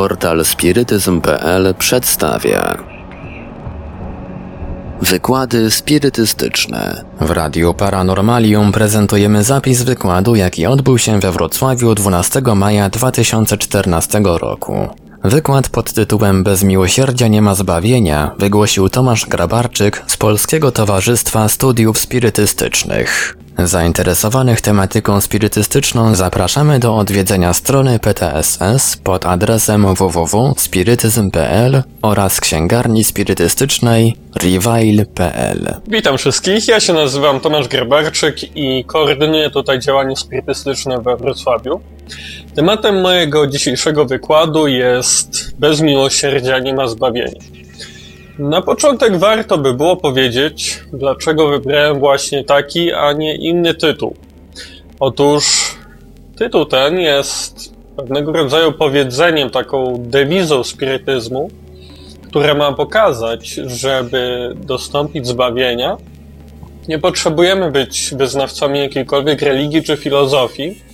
Portal spirytyzm.pl przedstawia Wykłady spirytystyczne. W Radiu Paranormalium prezentujemy zapis wykładu, jaki odbył się we Wrocławiu 12 maja 2014 roku. Wykład pod tytułem Bez miłosierdzia nie ma zbawienia wygłosił Tomasz Grabarczyk z Polskiego Towarzystwa Studiów Spirytystycznych. Zainteresowanych tematyką spirytystyczną zapraszamy do odwiedzenia strony PTSS pod adresem www.spirytyzm.pl oraz księgarni spirytystycznej reveil.pl. Witam wszystkich, ja się nazywam Tomasz Grabarczyk i koordynuję tutaj działanie spirytystyczne we Wrocławiu. Tematem mojego dzisiejszego wykładu jest Bez miłosierdzia nie ma zbawienia. Na początek warto by było powiedzieć, dlaczego wybrałem właśnie taki, a nie inny tytuł. Otóż tytuł ten jest pewnego rodzaju powiedzeniem, taką dewizą spirytyzmu, które ma pokazać, żeby dostąpić zbawienia, nie potrzebujemy być wyznawcami jakiejkolwiek religii czy filozofii,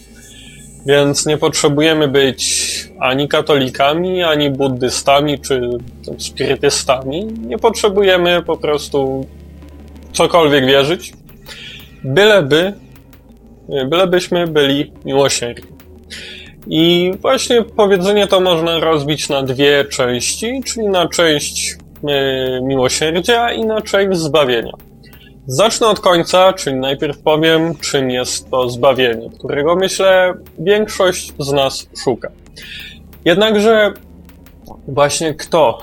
więc nie potrzebujemy być ani katolikami, ani buddystami, czy spirytystami. Nie potrzebujemy po prostu cokolwiek wierzyć, byleby, bylebyśmy byli miłosierni. I właśnie powiedzenie to można rozbić na dwie części, czyli na część e, miłosierdzia i na część zbawienia. Zacznę od końca, czyli najpierw powiem, czym jest to zbawienie, którego myślę większość z nas szuka. Jednakże właśnie kto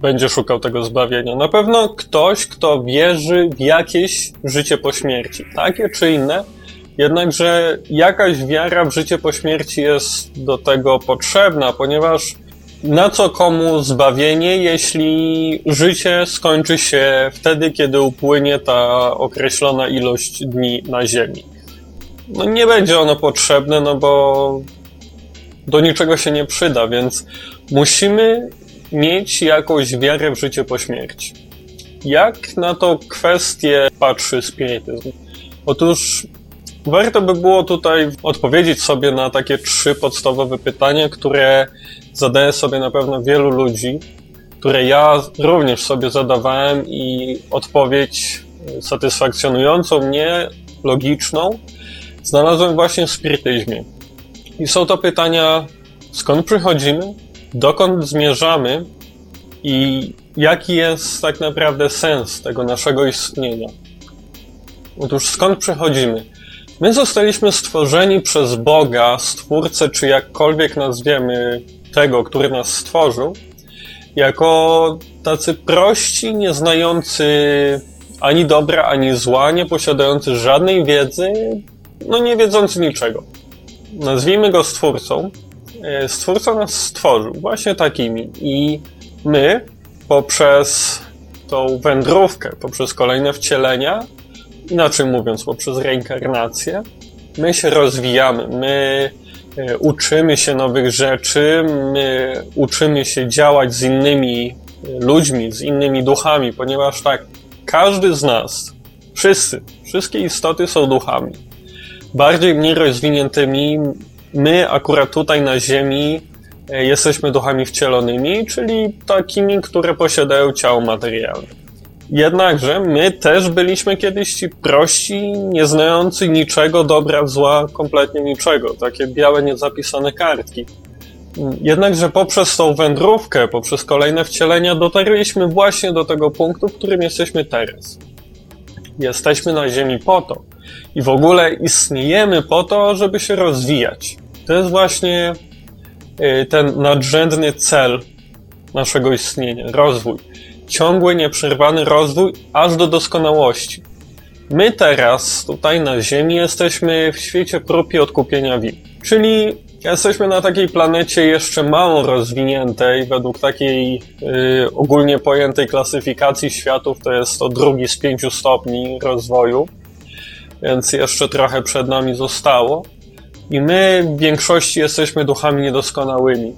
będzie szukał tego zbawienia? Na pewno ktoś, kto wierzy w jakieś życie po śmierci, takie czy inne. Jednakże jakaś wiara w życie po śmierci jest do tego potrzebna, ponieważ na co komu zbawienie, jeśli życie skończy się wtedy, kiedy upłynie ta określona ilość dni na Ziemi? No nie będzie ono potrzebne, no bo do niczego się nie przyda, więc musimy mieć jakąś wiarę w życie po śmierci. Jak na to kwestię patrzy spirytyzm? Otóż warto by było tutaj odpowiedzieć sobie na takie trzy podstawowe pytania, które zadaje sobie na pewno wielu ludzi, które ja również sobie zadawałem i odpowiedź satysfakcjonującą mnie, logiczną, znalazłem właśnie w spirytyzmie. I są to pytania, skąd przychodzimy, dokąd zmierzamy i jaki jest tak naprawdę sens tego naszego istnienia. Otóż skąd przychodzimy? My zostaliśmy stworzeni przez Boga, Stwórcę, czy jakkolwiek nazwiemy tego, który nas stworzył, jako tacy prości, nieznający ani dobra, ani zła, nie posiadający żadnej wiedzy, no nie wiedzący niczego. Nazwijmy go stwórcą, e, stwórca nas stworzył właśnie takimi i my poprzez tą wędrówkę, poprzez kolejne wcielenia, inaczej mówiąc, poprzez reinkarnację, my się rozwijamy, my e, uczymy się nowych rzeczy, my uczymy się działać z innymi e, ludźmi, z innymi duchami, ponieważ tak, każdy z nas, wszyscy, wszystkie istoty są duchami bardziej mniej rozwiniętymi. My akurat tutaj na Ziemi e, jesteśmy duchami wcielonymi, czyli takimi, które posiadają ciało materialne. Jednakże my też byliśmy kiedyś ci prości, nieznający niczego, dobra, zła, kompletnie niczego. Takie białe, niezapisane kartki. Jednakże poprzez tą wędrówkę, poprzez kolejne wcielenia dotarliśmy właśnie do tego punktu, w którym jesteśmy teraz. Jesteśmy na Ziemi po to, i w ogóle istniejemy po to, żeby się rozwijać. To jest właśnie y, ten nadrzędny cel naszego istnienia rozwój. Ciągły, nieprzerwany rozwój aż do doskonałości. My teraz, tutaj na Ziemi, jesteśmy w świecie prób i odkupienia win. Czyli jesteśmy na takiej planecie jeszcze mało rozwiniętej, według takiej yy, ogólnie pojętej klasyfikacji światów, to jest to drugi z pięciu stopni rozwoju więc jeszcze trochę przed nami zostało. I my w większości jesteśmy duchami niedoskonałymi,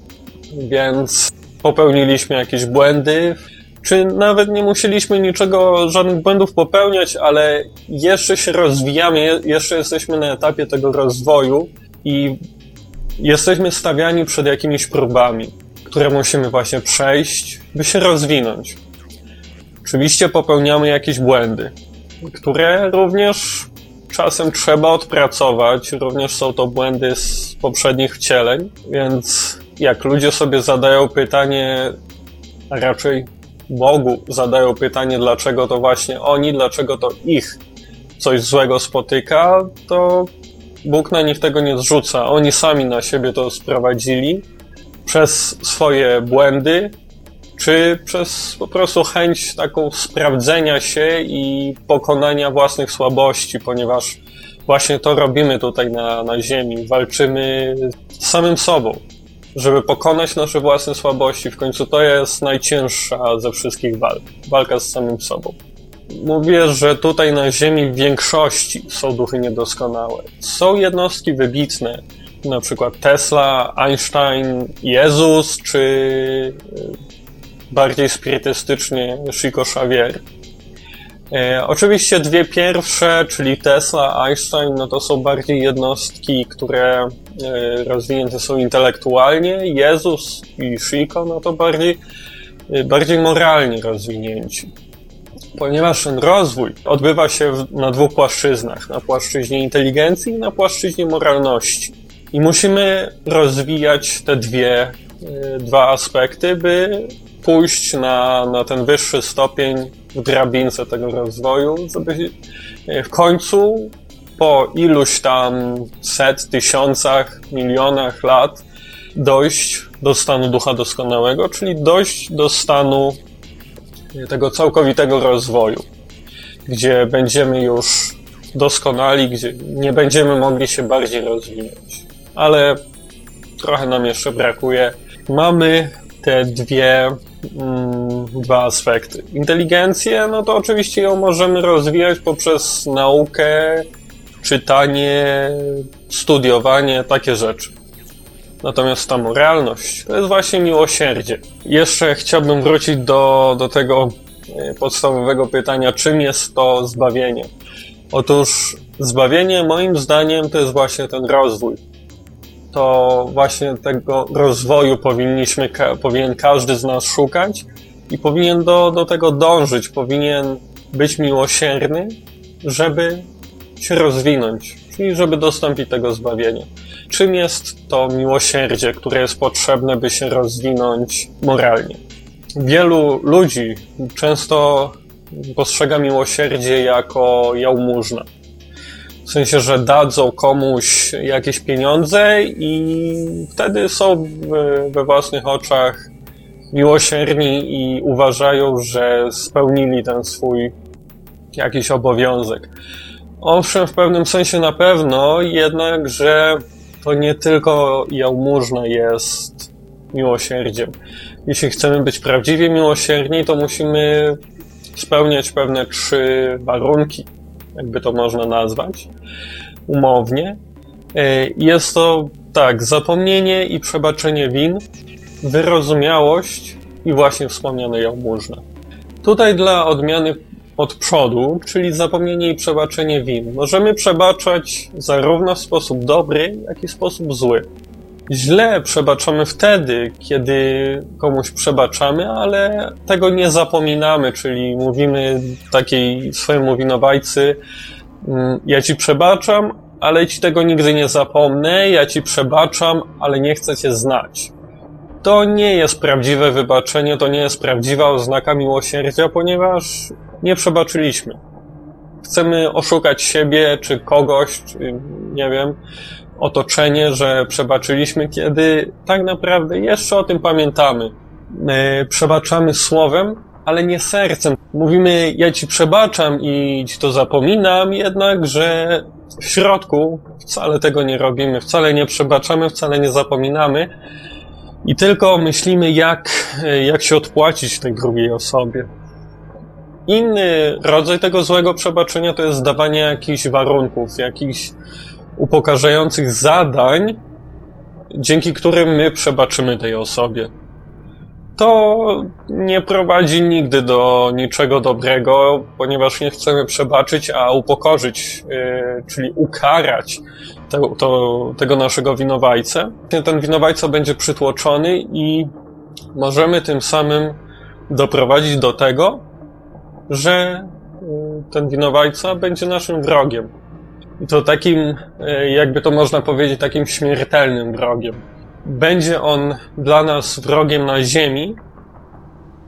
więc popełniliśmy jakieś błędy, czy nawet nie musieliśmy niczego, żadnych błędów popełniać, ale jeszcze się rozwijamy, jeszcze jesteśmy na etapie tego rozwoju i jesteśmy stawiani przed jakimiś próbami, które musimy właśnie przejść, by się rozwinąć. Oczywiście popełniamy jakieś błędy, które również czasem trzeba odpracować. Również są to błędy z poprzednich wcieleń, więc jak ludzie sobie zadają pytanie, a raczej Bogu zadają pytanie, dlaczego to właśnie oni, dlaczego to ich coś złego spotyka, to Bóg na nich tego nie zrzuca. Oni sami na siebie to sprowadzili przez swoje błędy, czy przez po prostu chęć taką sprawdzenia się i pokonania własnych słabości, ponieważ właśnie to robimy tutaj na, na Ziemi. Walczymy z samym sobą, żeby pokonać nasze własne słabości. W końcu to jest najcięższa ze wszystkich walk. Walka z samym sobą. Mówię, że tutaj na Ziemi w większości są duchy niedoskonałe. Są jednostki wybitne, na przykład Tesla, Einstein, Jezus, czy bardziej spirytystycznie Chico Xavier. E, oczywiście dwie pierwsze, czyli Tesla, Einstein, no to są bardziej jednostki, które e, rozwinięte są intelektualnie. Jezus i Chico, no to bardziej, e, bardziej moralnie rozwinięci. Ponieważ ten rozwój odbywa się w, na dwóch płaszczyznach: na płaszczyźnie inteligencji i na płaszczyźnie moralności. I musimy rozwijać te dwie, e, dwa aspekty, by pójść na, na ten wyższy stopień drabince tego rozwoju, żeby w końcu po iluś tam set, tysiącach, milionach lat dojść do stanu ducha doskonałego, czyli dojść do stanu tego całkowitego rozwoju, gdzie będziemy już doskonali, gdzie nie będziemy mogli się bardziej rozwinąć. Ale trochę nam jeszcze brakuje. Mamy te dwie, dwa aspekty. Inteligencję, no to oczywiście ją możemy rozwijać poprzez naukę, czytanie, studiowanie, takie rzeczy. Natomiast ta moralność to jest właśnie miłosierdzie. Jeszcze chciałbym wrócić do, do tego e, podstawowego pytania, czym jest to zbawienie. Otóż zbawienie, moim zdaniem, to jest właśnie ten rozwój to właśnie tego rozwoju powinniśmy, powinien każdy z nas szukać i powinien do, do tego dążyć, powinien być miłosierny, żeby się rozwinąć, czyli żeby dostąpić tego zbawienia. Czym jest to miłosierdzie, które jest potrzebne, by się rozwinąć moralnie? Wielu ludzi często postrzega miłosierdzie jako jałmużnę w sensie, że dadzą komuś jakieś pieniądze i wtedy są we własnych oczach miłosierni i uważają, że spełnili ten swój jakiś obowiązek. Owszem, w pewnym sensie na pewno, jednak, że to nie tylko jałmużna jest miłosierdziem. Jeśli chcemy być prawdziwie miłosierni, to musimy spełniać pewne trzy warunki jakby to można nazwać, umownie. E, jest to tak, zapomnienie i przebaczenie win, wyrozumiałość i właśnie wspomniane jałmużna. Tutaj dla odmiany od przodu, czyli zapomnienie i przebaczenie win. Możemy przebaczać zarówno w sposób dobry, jak i w sposób zły. Źle przebaczamy wtedy, kiedy komuś przebaczamy, ale tego nie zapominamy, czyli mówimy takiej swojemu winowajcy, mm, ja ci przebaczam, ale ci tego nigdy nie zapomnę, ja ci przebaczam, ale nie chcę cię znać. To nie jest prawdziwe wybaczenie, to nie jest prawdziwa oznaka miłosierdzia, ponieważ nie przebaczyliśmy. Chcemy oszukać siebie, czy kogoś, czy nie wiem, otoczenie, że przebaczyliśmy, kiedy tak naprawdę jeszcze o tym pamiętamy. My przebaczamy słowem, ale nie sercem. Mówimy, ja ci przebaczam i ci to zapominam, jednak, że w środku wcale tego nie robimy, wcale nie przebaczamy, wcale nie zapominamy i tylko myślimy, jak, jak się odpłacić tej drugiej osobie. Inny rodzaj tego złego przebaczenia to jest dawanie jakichś warunków, jakichś upokarzających zadań, dzięki którym my przebaczymy tej osobie. To nie prowadzi nigdy do niczego dobrego, ponieważ nie chcemy przebaczyć, a upokorzyć, yy, czyli ukarać te, to, tego naszego winowajcę. Ten winowajca będzie przytłoczony i możemy tym samym doprowadzić do tego, że y, ten winowajca będzie naszym wrogiem. To takim, y, jakby to można powiedzieć, takim śmiertelnym wrogiem. Będzie on dla nas wrogiem na ziemi,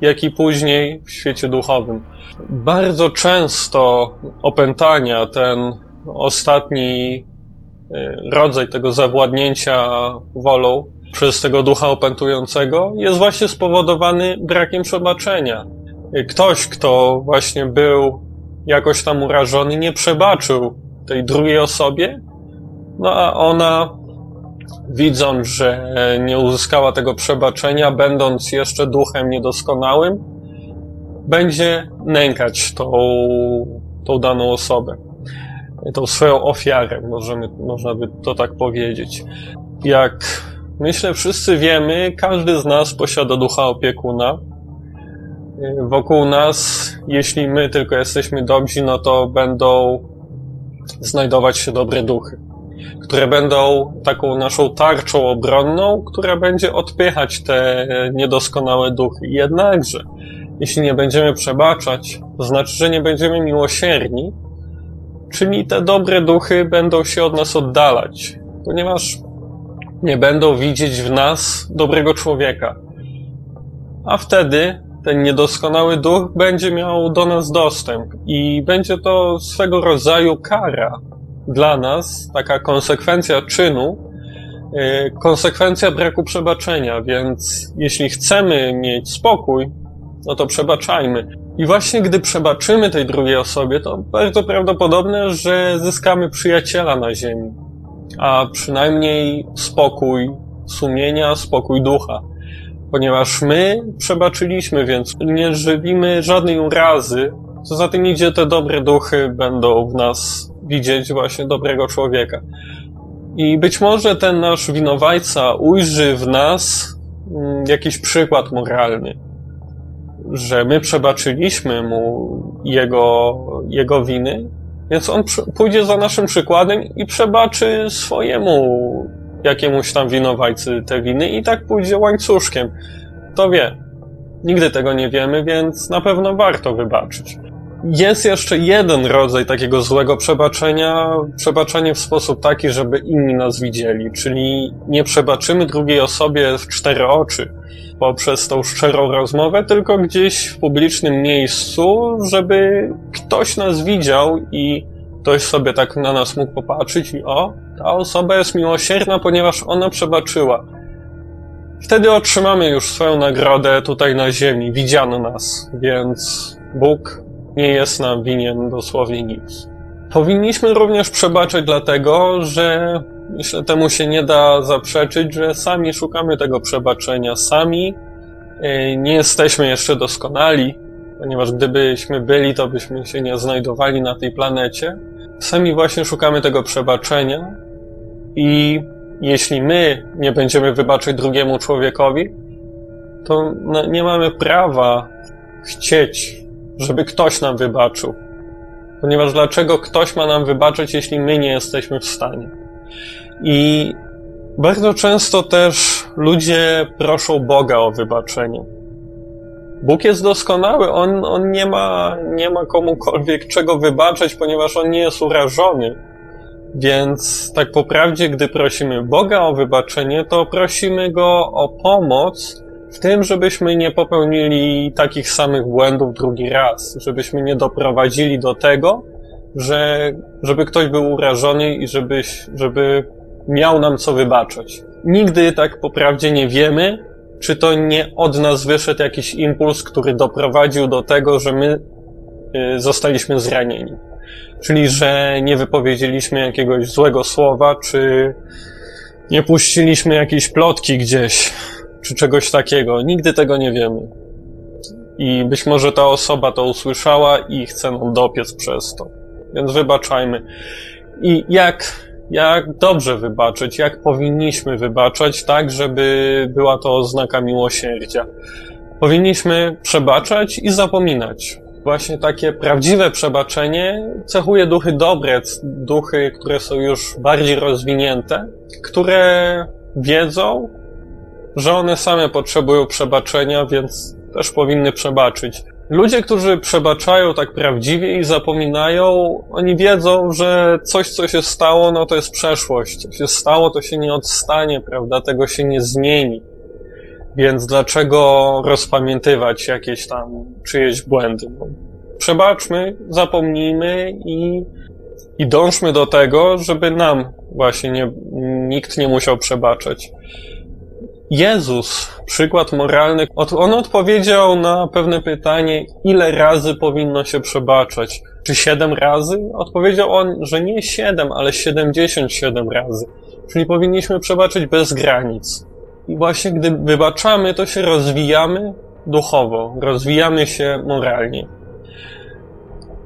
jak i później w świecie duchowym. Bardzo często opętania, ten ostatni y, rodzaj tego zawładnięcia wolą przez tego ducha opętującego jest właśnie spowodowany brakiem przebaczenia. Ktoś, kto właśnie był jakoś tam urażony, nie przebaczył tej drugiej osobie, no a ona, widząc, że nie uzyskała tego przebaczenia, będąc jeszcze duchem niedoskonałym, będzie nękać tą, tą daną osobę, tą swoją ofiarę, możemy, można by to tak powiedzieć. Jak myślę wszyscy wiemy, każdy z nas posiada ducha opiekuna. Wokół nas, jeśli my tylko jesteśmy dobrzy, no to będą znajdować się dobre duchy, które będą taką naszą tarczą obronną, która będzie odpychać te niedoskonałe duchy. Jednakże, jeśli nie będziemy przebaczać, to znaczy, że nie będziemy miłosierni, czyli te dobre duchy będą się od nas oddalać, ponieważ nie będą widzieć w nas dobrego człowieka. A wtedy ten niedoskonały duch będzie miał do nas dostęp i będzie to swego rodzaju kara dla nas, taka konsekwencja czynu, yy, konsekwencja braku przebaczenia, więc jeśli chcemy mieć spokój, no to przebaczajmy. I właśnie gdy przebaczymy tej drugiej osobie, to bardzo prawdopodobne, że zyskamy przyjaciela na ziemi, a przynajmniej spokój sumienia, spokój ducha ponieważ my przebaczyliśmy, więc nie żywimy żadnej urazy. Co za tym idzie, te dobre duchy będą w nas widzieć właśnie dobrego człowieka. I być może ten nasz winowajca ujrzy w nas mm, jakiś przykład moralny, że my przebaczyliśmy mu jego, jego winy, więc on pójdzie za naszym przykładem i przebaczy swojemu jakiemuś tam winowajcy te winy i tak pójdzie łańcuszkiem. To wie. Nigdy tego nie wiemy, więc na pewno warto wybaczyć. Jest jeszcze jeden rodzaj takiego złego przebaczenia, przebaczenie w sposób taki, żeby inni nas widzieli, czyli nie przebaczymy drugiej osobie w cztery oczy poprzez tą szczerą rozmowę, tylko gdzieś w publicznym miejscu, żeby ktoś nas widział i ktoś sobie tak na nas mógł popatrzeć i o, ta osoba jest miłosierna, ponieważ ona przebaczyła. Wtedy otrzymamy już swoją nagrodę tutaj na ziemi, widziano nas, więc Bóg nie jest nam winien dosłownie nic. Powinniśmy również przebaczyć dlatego, że myślę, temu się nie da zaprzeczyć, że sami szukamy tego przebaczenia, sami e, nie jesteśmy jeszcze doskonali, ponieważ gdybyśmy byli, to byśmy się nie znajdowali na tej planecie. Sami właśnie szukamy tego przebaczenia i jeśli my nie będziemy wybaczyć drugiemu człowiekowi, to no, nie mamy prawa chcieć, żeby ktoś nam wybaczył. Ponieważ dlaczego ktoś ma nam wybaczyć, jeśli my nie jesteśmy w stanie? I bardzo często też ludzie proszą Boga o wybaczenie. Bóg jest doskonały, on, on nie, ma, nie ma komukolwiek czego wybaczać, ponieważ on nie jest urażony. Więc tak po prawdzie, gdy prosimy Boga o wybaczenie, to prosimy Go o pomoc w tym, żebyśmy nie popełnili takich samych błędów drugi raz, żebyśmy nie doprowadzili do tego, że, żeby ktoś był urażony i żebyś, żeby miał nam co wybaczać. Nigdy tak po prawdzie nie wiemy, czy to nie od nas wyszedł jakiś impuls, który doprowadził do tego, że my y, zostaliśmy zranieni. Czyli, że nie wypowiedzieliśmy jakiegoś złego słowa, czy nie puściliśmy jakiejś plotki gdzieś, czy czegoś takiego. Nigdy tego nie wiemy. I być może ta osoba to usłyszała i chce nam dopiec przez to. Więc wybaczajmy. I jak, jak dobrze wybaczyć, jak powinniśmy wybaczać, tak, żeby była to oznaka miłosierdzia. Powinniśmy przebaczać i zapominać. Właśnie takie prawdziwe przebaczenie cechuje duchy dobre, duchy, które są już bardziej rozwinięte, które wiedzą, że one same potrzebują przebaczenia, więc też powinny przebaczyć. Ludzie, którzy przebaczają tak prawdziwie i zapominają, oni wiedzą, że coś, co się stało, no to jest przeszłość. Co się stało, to się nie odstanie, prawda? Tego się nie zmieni. Więc dlaczego rozpamiętywać jakieś tam czyjeś błędy? No, przebaczmy, zapomnijmy i, i dążmy do tego, żeby nam właśnie nie, nikt nie musiał przebaczać. Jezus, przykład moralny, on odpowiedział na pewne pytanie, ile razy powinno się przebaczać. Czy siedem razy? Odpowiedział on, że nie siedem, ale siedemdziesiąt siedem razy. Czyli powinniśmy przebaczyć bez granic. I właśnie gdy wybaczamy, to się rozwijamy duchowo, rozwijamy się moralnie.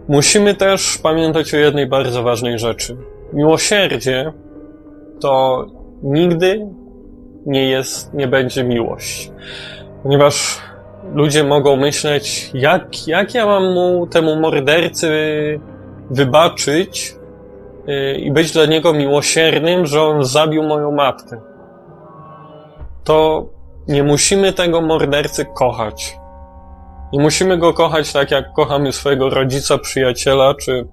Musimy też pamiętać o jednej bardzo ważnej rzeczy. Miłosierdzie to nigdy nie jest, nie będzie miłość. Ponieważ ludzie mogą myśleć, jak, jak ja mam mu, temu mordercy wybaczyć yy, i być dla niego miłosiernym, że on zabił moją matkę. To nie musimy tego mordercy kochać. Nie musimy go kochać tak, jak kochamy swojego rodzica, przyjaciela czy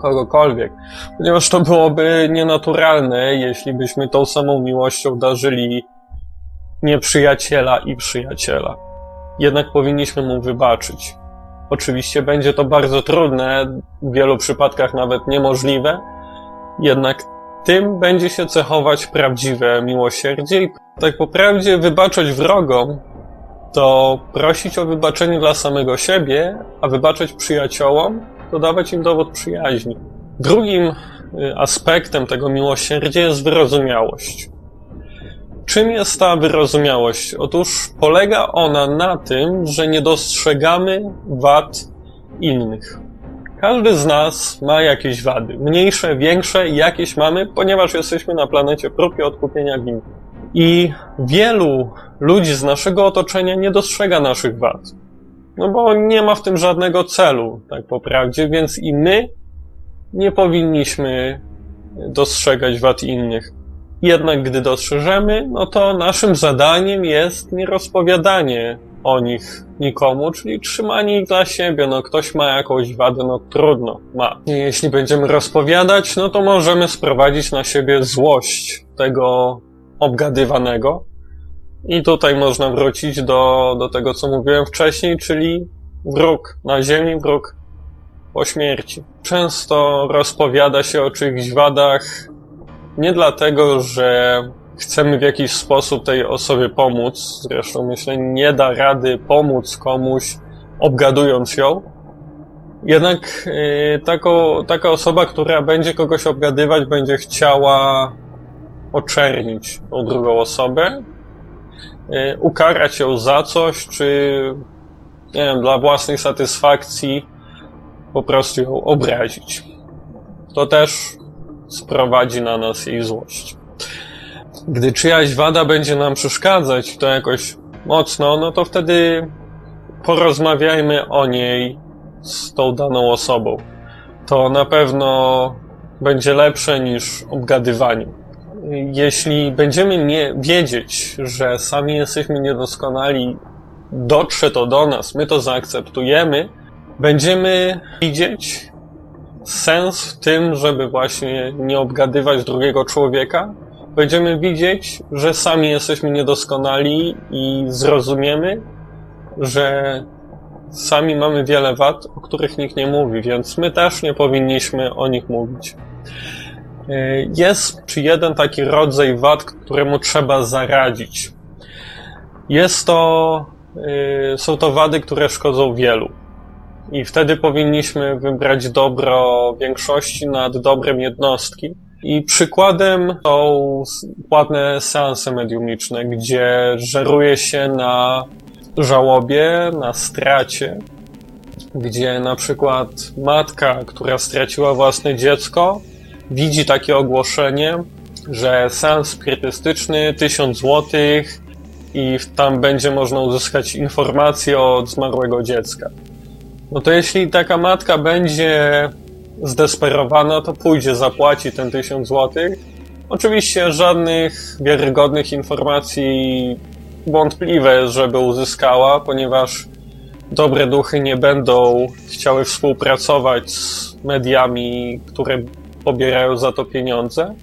kogokolwiek, ponieważ to byłoby nienaturalne, jeśli byśmy tą samą miłością darzyli nieprzyjaciela i przyjaciela. Jednak powinniśmy mu wybaczyć. Oczywiście będzie to bardzo trudne, w wielu przypadkach nawet niemożliwe, jednak tym będzie się cechować prawdziwe miłosierdzie i tak po prawdzie wybaczać wrogom to prosić o wybaczenie dla samego siebie, a wybaczać przyjaciołom to dawać im dowód przyjaźni. Drugim y, aspektem tego miłosierdzia jest wyrozumiałość. Czym jest ta wyrozumiałość? Otóż polega ona na tym, że nie dostrzegamy wad innych. Każdy z nas ma jakieś wady. Mniejsze, większe, jakieś mamy, ponieważ jesteśmy na planecie prób odkupienia win. I wielu ludzi z naszego otoczenia nie dostrzega naszych wad. No bo nie ma w tym żadnego celu, tak po prawdzie, więc i my nie powinniśmy dostrzegać wad innych. Jednak gdy dostrzeżemy, no to naszym zadaniem jest nie rozpowiadanie o nich nikomu, czyli trzymanie ich dla siebie. No ktoś ma jakąś wadę, no trudno, ma. Jeśli będziemy rozpowiadać, no to możemy sprowadzić na siebie złość tego obgadywanego. I tutaj można wrócić do, do tego, co mówiłem wcześniej, czyli wróg na ziemi, wróg po śmierci. Często rozpowiada się o czyichś wadach nie dlatego, że chcemy w jakiś sposób tej osobie pomóc, zresztą myślę, nie da rady pomóc komuś, obgadując ją. Jednak yy, tako, taka osoba, która będzie kogoś obgadywać, będzie chciała oczernić tą drugą osobę, yy, ukarać ją za coś, czy nie wiem, dla własnej satysfakcji po prostu ją obrazić. To też sprowadzi na nas jej złość. Gdy czyjaś wada będzie nam przeszkadzać, to jakoś mocno, no to wtedy porozmawiajmy o niej z tą daną osobą. To na pewno będzie lepsze niż obgadywanie. Jeśli będziemy nie wiedzieć, że sami jesteśmy niedoskonali, dotrze to do nas, my to zaakceptujemy, będziemy widzieć sens w tym, żeby właśnie nie obgadywać drugiego człowieka, będziemy widzieć, że sami jesteśmy niedoskonali i zrozumiemy, że sami mamy wiele wad, o których nikt nie mówi, więc my też nie powinniśmy o nich mówić. E, jest czy jeden taki rodzaj wad, któremu trzeba zaradzić. Jest to, e, są to wady, które szkodzą wielu. I wtedy powinniśmy wybrać dobro większości nad dobrem jednostki. I przykładem są ładne seanse mediumiczne, gdzie żeruje się na żałobie, na stracie, gdzie na przykład matka, która straciła własne dziecko, widzi takie ogłoszenie, że seans spirytystyczny 1000 złotych i tam będzie można uzyskać informacje od zmarłego dziecka. No to jeśli taka matka będzie zdesperowana, to pójdzie, zapłaci ten 1000 złotych. Oczywiście żadnych wiarygodnych informacji wątpliwe, żeby uzyskała, ponieważ dobre duchy nie będą chciały współpracować z mediami, które pobierają za to pieniądze.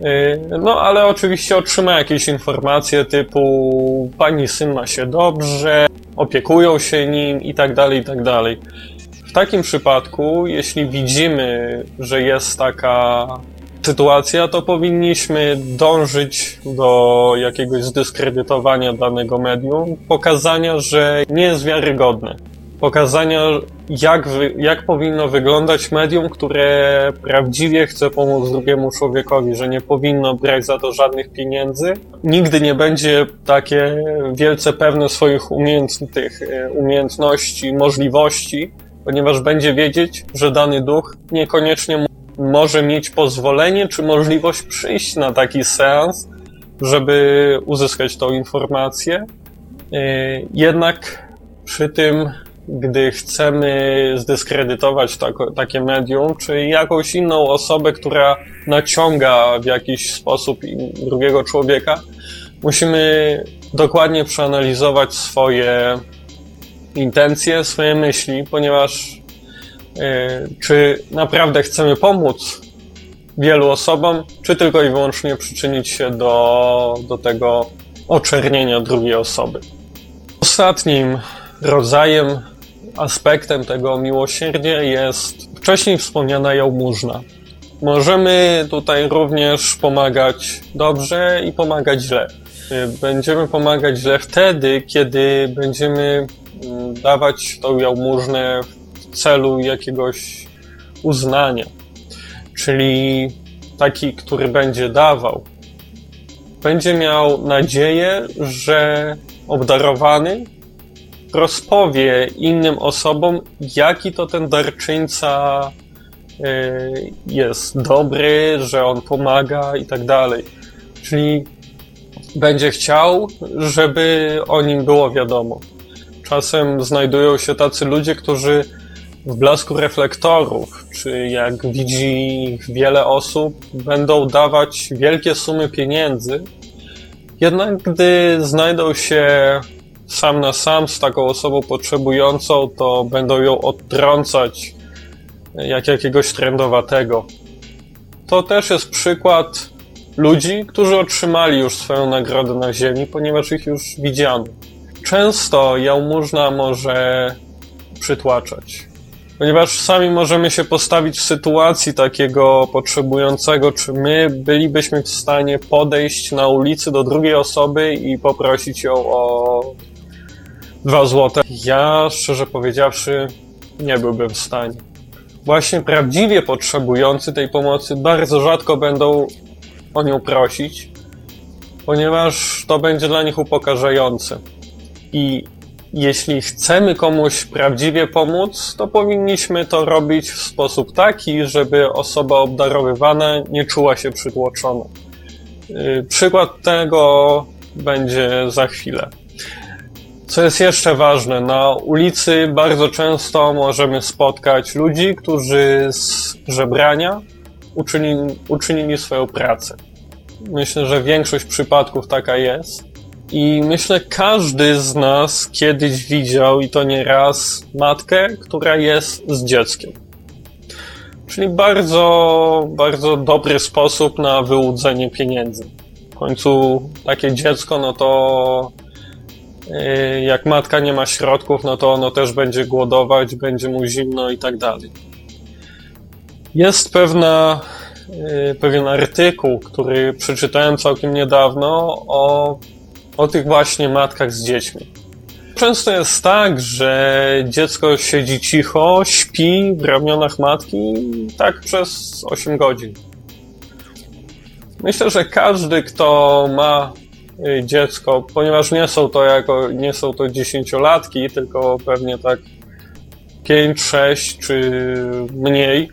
Yy, No, ale oczywiście otrzyma jakieś informacje typu pani syn ma się dobrze, opiekują się nim i tak dalej, i tak dalej. W takim przypadku, jeśli widzimy, że jest taka sytuacja, to powinniśmy dążyć do jakiegoś zdyskredytowania danego medium, pokazania, że nie jest wiarygodne. Pokazania, jak, jak powinno wyglądać medium, które prawdziwie chce pomóc drugiemu człowiekowi, że nie powinno brać za to żadnych pieniędzy. Nigdy nie będzie takie wielce pewne swoich umiejętnych, e, umiejętności, możliwości, ponieważ będzie wiedzieć, że dany duch niekoniecznie może mieć pozwolenie czy możliwość przyjść na taki seans, żeby uzyskać tą informację. Yy, Jednak przy tym, gdy chcemy zdyskredytować tako, takie medium, czy jakąś inną osobę, która naciąga w jakiś sposób drugiego człowieka, musimy dokładnie przeanalizować swoje intencje, swoje myśli, ponieważ e, czy naprawdę chcemy pomóc wielu osobom, czy tylko i wyłącznie przyczynić się do, do tego oczernienia drugiej osoby. Ostatnim rodzajem, aspektem tego miłosierdzia jest wcześniej wspomniana jałmużna. Możemy tutaj również pomagać dobrze i pomagać źle. Y, Będziemy pomagać źle wtedy, kiedy będziemy mm, dawać tą jałmużnę w celu jakiegoś uznania. Czyli taki, który będzie dawał, będzie miał nadzieję, że obdarowany rozpowie innym osobom, jaki to ten darczyńca y, jest dobry, że on pomaga i tak dalej. Czyli będzie chciał, żeby o nim było wiadomo. Czasem znajdują się tacy ludzie, którzy w blasku reflektorów, czy jak widzi ich wiele osób, będą dawać wielkie sumy pieniędzy. Jednak gdy znajdą się sam na sam z taką osobą potrzebującą, to będą ją odtrącać jak jakiegoś trendowatego. To też jest przykład ludzi, którzy otrzymali już swoją nagrodę na ziemi, ponieważ ich już widziano. Często jałmużna może przytłaczać, ponieważ sami możemy się postawić w sytuacji takiego potrzebującego, czy my bylibyśmy w stanie podejść na ulicy do drugiej osoby i poprosić ją o dwa złote. Ja, szczerze powiedziawszy, nie byłbym w stanie. Właśnie prawdziwie potrzebujący tej pomocy bardzo rzadko będą o nią prosić, ponieważ to będzie dla nich upokarzające. I jeśli chcemy komuś prawdziwie pomóc, to powinniśmy to robić w sposób taki, żeby osoba obdarowywana nie czuła się przytłoczona. Yy, Przykład tego będzie za chwilę. Co jest jeszcze ważne, na ulicy bardzo często możemy spotkać ludzi, którzy z żebrania uczynili, uczynili swoją pracę. Myślę, że większość przypadków taka jest. I myślę, każdy z nas kiedyś widział, i to nie raz, matkę, która jest z dzieckiem. Czyli bardzo, bardzo dobry sposób na wyłudzenie pieniędzy. W końcu takie dziecko, no to jak matka nie ma środków, no to ono też będzie głodować, będzie mu zimno i tak dalej. Jest pewna, yy, pewien artykuł, który przeczytałem całkiem niedawno o, o tych właśnie matkach z dziećmi. Często jest tak, że dziecko siedzi cicho, śpi w ramionach matki tak przez 8 godzin. Myślę, że każdy, kto ma y, dziecko, ponieważ nie są to jako, nie są to dziesięciolatki, tylko pewnie tak 5, 6 czy mniej,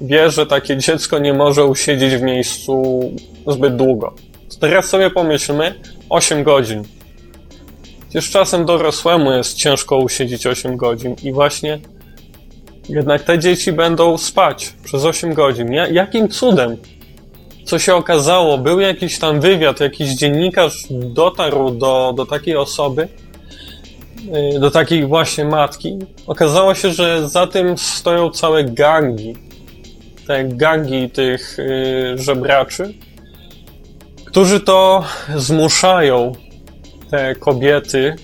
wie, że takie dziecko nie może usiedzieć w miejscu zbyt długo. Teraz sobie pomyślmy, 8 godzin. Przecież czasem dorosłemu jest ciężko usiedzieć 8 godzin i właśnie jednak te dzieci będą spać przez 8 godzin. Ja, jakim cudem co się okazało, był jakiś tam wywiad, jakiś dziennikarz dotarł do, do takiej osoby, y, do takiej właśnie matki. Okazało się, że za tym stoją całe gangi. Te gangi tych y, żebraczy, którzy to zmuszają te kobiety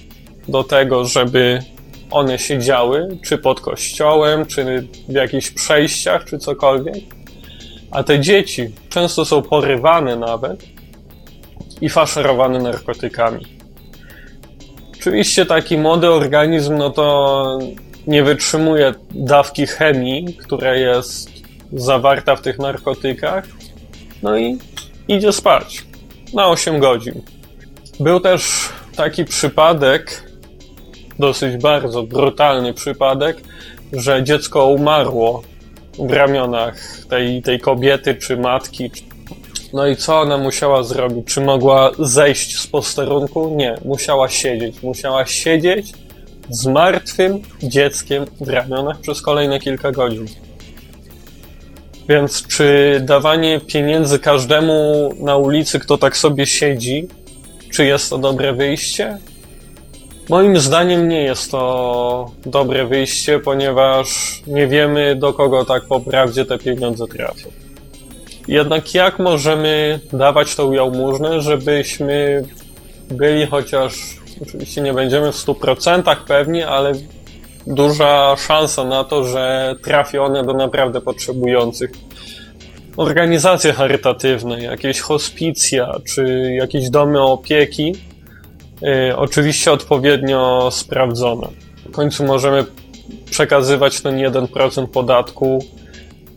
do tego, żeby one siedziały, czy pod kościołem, czy w jakichś przejściach, czy cokolwiek. A te dzieci często są porywane nawet i faszerowane narkotykami. Oczywiście taki młody organizm, no to nie wytrzymuje dawki chemii, która jest zawarta w tych narkotykach, no i idzie spać na 8 godzin. Był też taki przypadek, dosyć bardzo brutalny przypadek, że dziecko umarło ramionach tej, tej kobiety czy matki. No i co ona musiała zrobić? Czy mogła zejść z posterunku? Nie, musiała siedzieć. Musiała siedzieć z martwym dzieckiem w ramionach przez kolejne kilka godzin. Więc czy dawanie pieniędzy każdemu na ulicy, kto tak sobie siedzi, czy jest to dobre wyjście? Moim zdaniem nie jest to dobre wyjście, ponieważ nie wiemy, do kogo tak po prawdzie te pieniądze trafią. Jednak jak możemy dawać tą jałmużnę, żebyśmy byli chociaż, oczywiście nie będziemy w 100% pewni, ale duża szansa na to, że trafi one do naprawdę potrzebujących. Organizacje charytatywne, jakieś hospicja czy jakieś domy opieki, yy, oczywiście odpowiednio sprawdzone. W końcu możemy przekazywać ten 1% podatku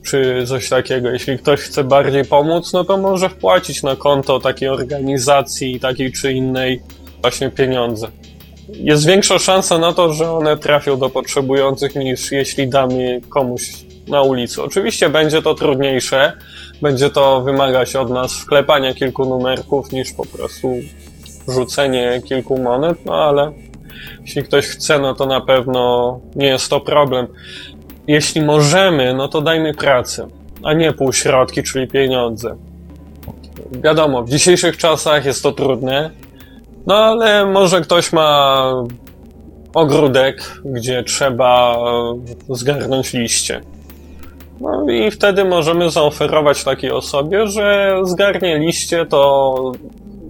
czy coś takiego. Jeśli ktoś chce bardziej pomóc, no to może wpłacić na konto takiej organizacji, takiej czy innej właśnie pieniądze jest większa szansa na to, że one trafią do potrzebujących niż jeśli damy komuś na ulicy. Oczywiście będzie to trudniejsze, będzie to wymagać od nas wklepania kilku numerków niż po prostu rzucenie kilku monet, no ale jeśli ktoś chce, no to na pewno nie jest to problem. Jeśli możemy, no to dajmy pracę, a nie półśrodki, czyli pieniądze. Wiadomo, w dzisiejszych czasach jest to trudne, no ale może ktoś ma ogródek, gdzie trzeba zgarnąć liście. No i wtedy możemy zaoferować takiej osobie, że zgarnie liście, to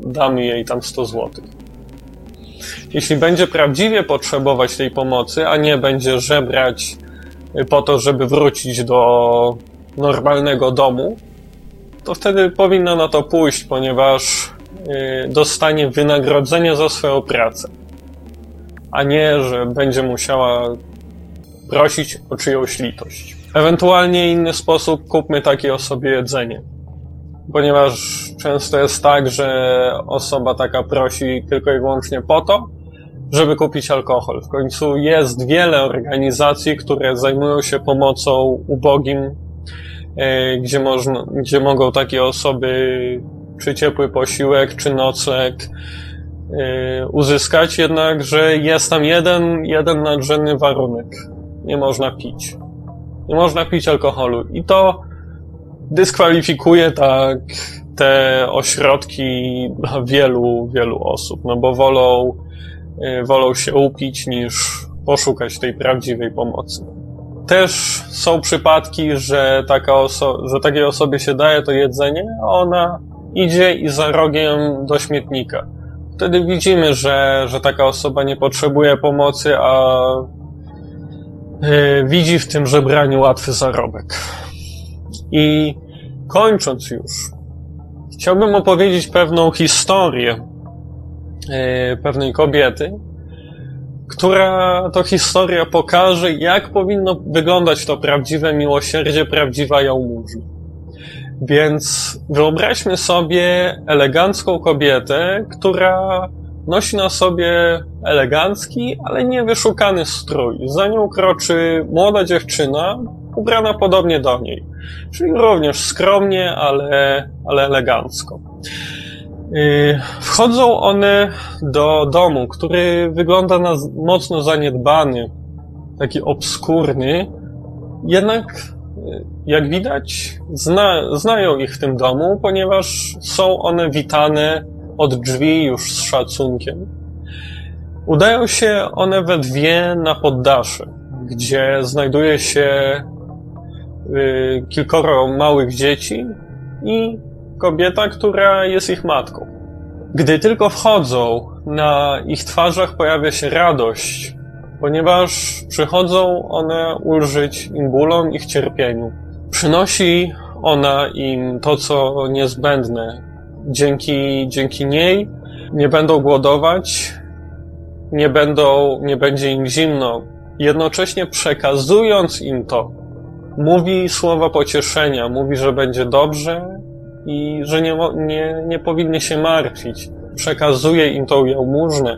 damy jej tam 100 zł. Jeśli będzie prawdziwie potrzebować tej pomocy, a nie będzie żebrać po to, żeby wrócić do normalnego domu, to wtedy powinna na to pójść, ponieważ Y, dostanie wynagrodzenie za swoją pracę, a nie, że będzie musiała prosić o czyjąś litość. Ewentualnie inny sposób kupmy takiej osobie jedzenie. Ponieważ często jest tak, że osoba taka prosi tylko i wyłącznie po to, żeby kupić alkohol. W końcu jest wiele organizacji, które zajmują się pomocą ubogim, y, gdzie, można, gdzie mogą takie osoby czy ciepły posiłek, czy nocleg yy, uzyskać, jednakże jest tam jeden, jeden nadrzędny warunek. Nie można pić. Nie można pić alkoholu. I to dyskwalifikuje tak te ośrodki wielu, wielu osób, no bo wolą, yy, wolą się upić niż poszukać tej prawdziwej pomocy. Też są przypadki, że, taka oso- że takiej osobie się daje to jedzenie, a ona idzie i za rogiem do śmietnika. Wtedy widzimy, że, że taka osoba nie potrzebuje pomocy, a yy, widzi w tym żebraniu łatwy zarobek. I kończąc już, chciałbym opowiedzieć pewną historię yy, pewnej kobiety, która to historia pokaże, jak powinno wyglądać to prawdziwe miłosierdzie, prawdziwa jałmużna. Więc wyobraźmy sobie elegancką kobietę, która nosi na sobie elegancki, ale nie wyszukany strój. Za nią kroczy młoda dziewczyna, ubrana podobnie do niej. Czyli również skromnie, ale, ale elegancko. Yy, wchodzą one do domu, który wygląda na mocno zaniedbany, taki obskurny, jednak jak widać, zna, znają ich w tym domu, ponieważ są one witane od drzwi już z szacunkiem. Udają się one we dwie na poddasze, gdzie znajduje się y, kilkoro małych dzieci i kobieta, która jest ich matką. Gdy tylko wchodzą, na ich twarzach pojawia się radość, ponieważ przychodzą one ulżyć im bólom, ich cierpieniu. Przynosi ona im to, co niezbędne. Dzięki, dzięki niej nie będą głodować, nie będą, nie będzie im zimno. Jednocześnie przekazując im to, mówi słowa pocieszenia, mówi, że będzie dobrze i że nie, nie, nie się martwić. Przekazuje im tą jałmużnę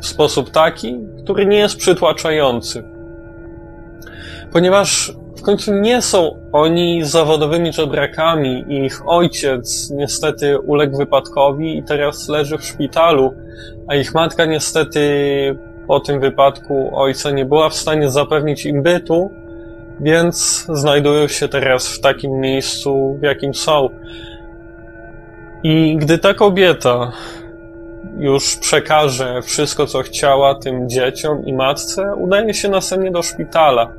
w sposób taki, który nie jest przytłaczający. Ponieważ w końcu nie są oni zawodowymi żebrakami ich ojciec niestety uległ wypadkowi i teraz leży w szpitalu, a ich matka niestety po tym wypadku ojca nie była w stanie zapewnić im bytu, więc znajdują się teraz w takim miejscu, w jakim są. I gdy ta kobieta już przekaże wszystko, co chciała tym dzieciom i matce, udaje się następnie do szpitala.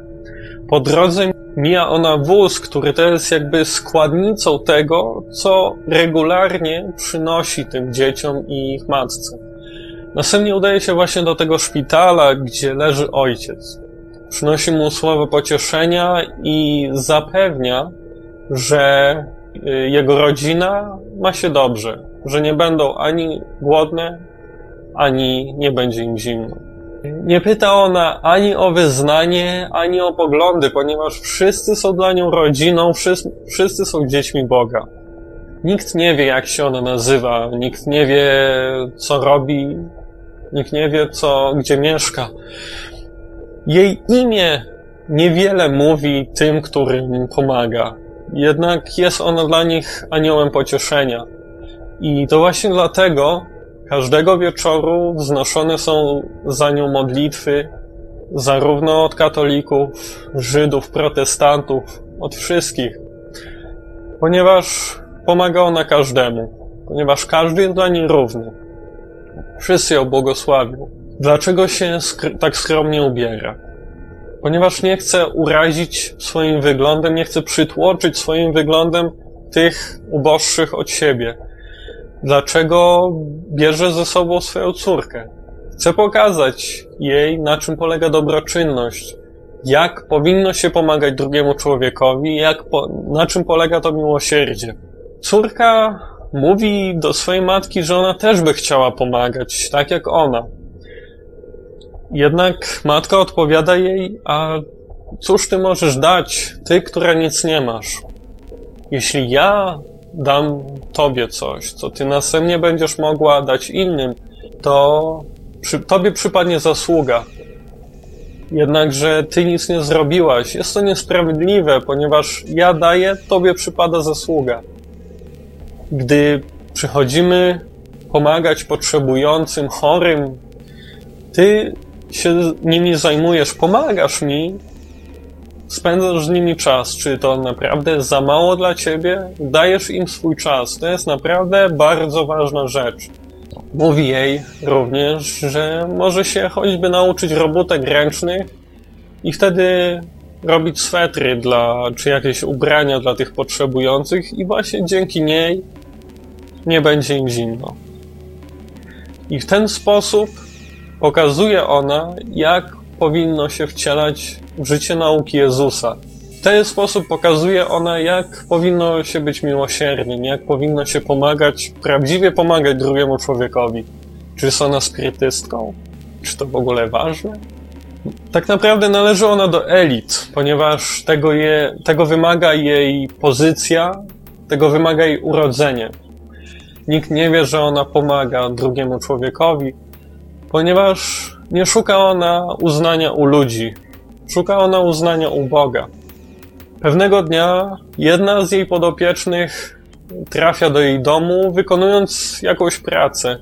Po drodze mija ona wóz, który to jest jakby składnicą tego, co regularnie przynosi tym dzieciom i ich matce. Następnie udaje się właśnie do tego szpitala, gdzie leży ojciec. Przynosi mu słowo pocieszenia i zapewnia, że y, jego rodzina ma się dobrze, że nie będą ani głodne, ani nie będzie im zimno. Nie pyta ona ani o wyznanie, ani o poglądy, ponieważ wszyscy są dla nią rodziną, wszyscy, wszyscy są dziećmi Boga. Nikt nie wie, jak się ona nazywa, nikt nie wie, co robi, nikt nie wie, co, gdzie mieszka. Jej imię niewiele mówi tym, którym pomaga. Jednak jest ona dla nich aniołem pocieszenia. I to właśnie dlatego każdego wieczoru wznoszone są za nią modlitwy, zarówno od katolików, Żydów, protestantów, od wszystkich, ponieważ pomaga ona każdemu, ponieważ każdy jest dla niej równy. Wszyscy ją błogosławią. Dlaczego się skr tak skromnie ubiera? Ponieważ nie chce urazić swoim wyglądem, nie chce przytłoczyć swoim wyglądem tych uboższych od siebie. Dlaczego bierze ze sobą swoją córkę? Chce pokazać jej, na czym polega dobroczynność, jak powinno się pomagać drugiemu człowiekowi, jak po, na czym polega to miłosierdzie. Córka mówi do swojej matki, że ona też by chciała pomagać, tak jak ona. Jednak matka odpowiada jej, a cóż ty możesz dać, ty, która nic nie masz? Jeśli ja dam tobie coś, co ty następnie będziesz mogła dać innym, to przy, tobie przypadnie zasługa. Jednakże ty nic nie zrobiłaś. Jest to niesprawiedliwe, ponieważ ja daję, tobie przypada zasługa. Gdy przychodzimy pomagać potrzebującym, chorym, ty się nimi zajmujesz, pomagasz mi, spędzasz z nimi czas. Czy to naprawdę za mało dla ciebie? Dajesz im swój czas. To jest naprawdę bardzo ważna rzecz. Mówi jej również, że może się choćby nauczyć robótek ręcznych i wtedy robić swetry dla, czy jakieś ubrania dla tych potrzebujących i właśnie dzięki niej nie będzie im zimno. I w ten sposób pokazuje ona, jak powinno się wcielać w życie nauki Jezusa. W ten sposób pokazuje ona, jak powinno się być miłosiernym, jak powinno się pomagać, prawdziwie pomagać drugiemu człowiekowi. Czy jest ona spirytystką? Czy to w ogóle ważne? Tak naprawdę należy ona do elit, ponieważ tego, je, tego wymaga jej pozycja, tego wymaga jej urodzenie. Nikt nie wie, że ona pomaga drugiemu człowiekowi, ponieważ nie szuka ona uznania u ludzi, szuka ona uznania u Boga. Pewnego dnia jedna z jej podopiecznych trafia do jej domu, wykonując jakąś pracę.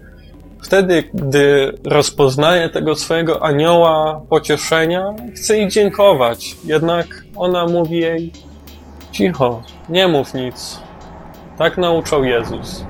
Wtedy, gdy rozpoznaje tego swojego anioła pocieszenia, chce jej dziękować. Jednak ona mówi jej: Cicho, nie mów nic. Tak nauczał Jezus.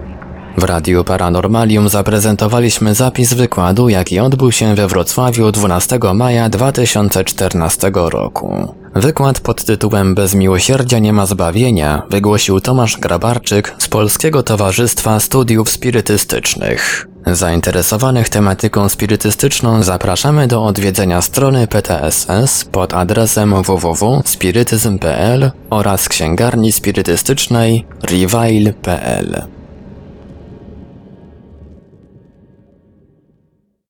W Radiu Paranormalium zaprezentowaliśmy zapis wykładu, jaki odbył się we Wrocławiu 12 maja 2014 roku. Wykład pod tytułem Bez miłosierdzia nie ma zbawienia wygłosił Tomasz Grabarczyk z Polskiego Towarzystwa Studiów Spirytystycznych. Zainteresowanych tematyką spirytystyczną zapraszamy do odwiedzenia strony PTSS pod adresem www.spirytyzm.pl oraz księgarni spirytystycznej reveil.pl.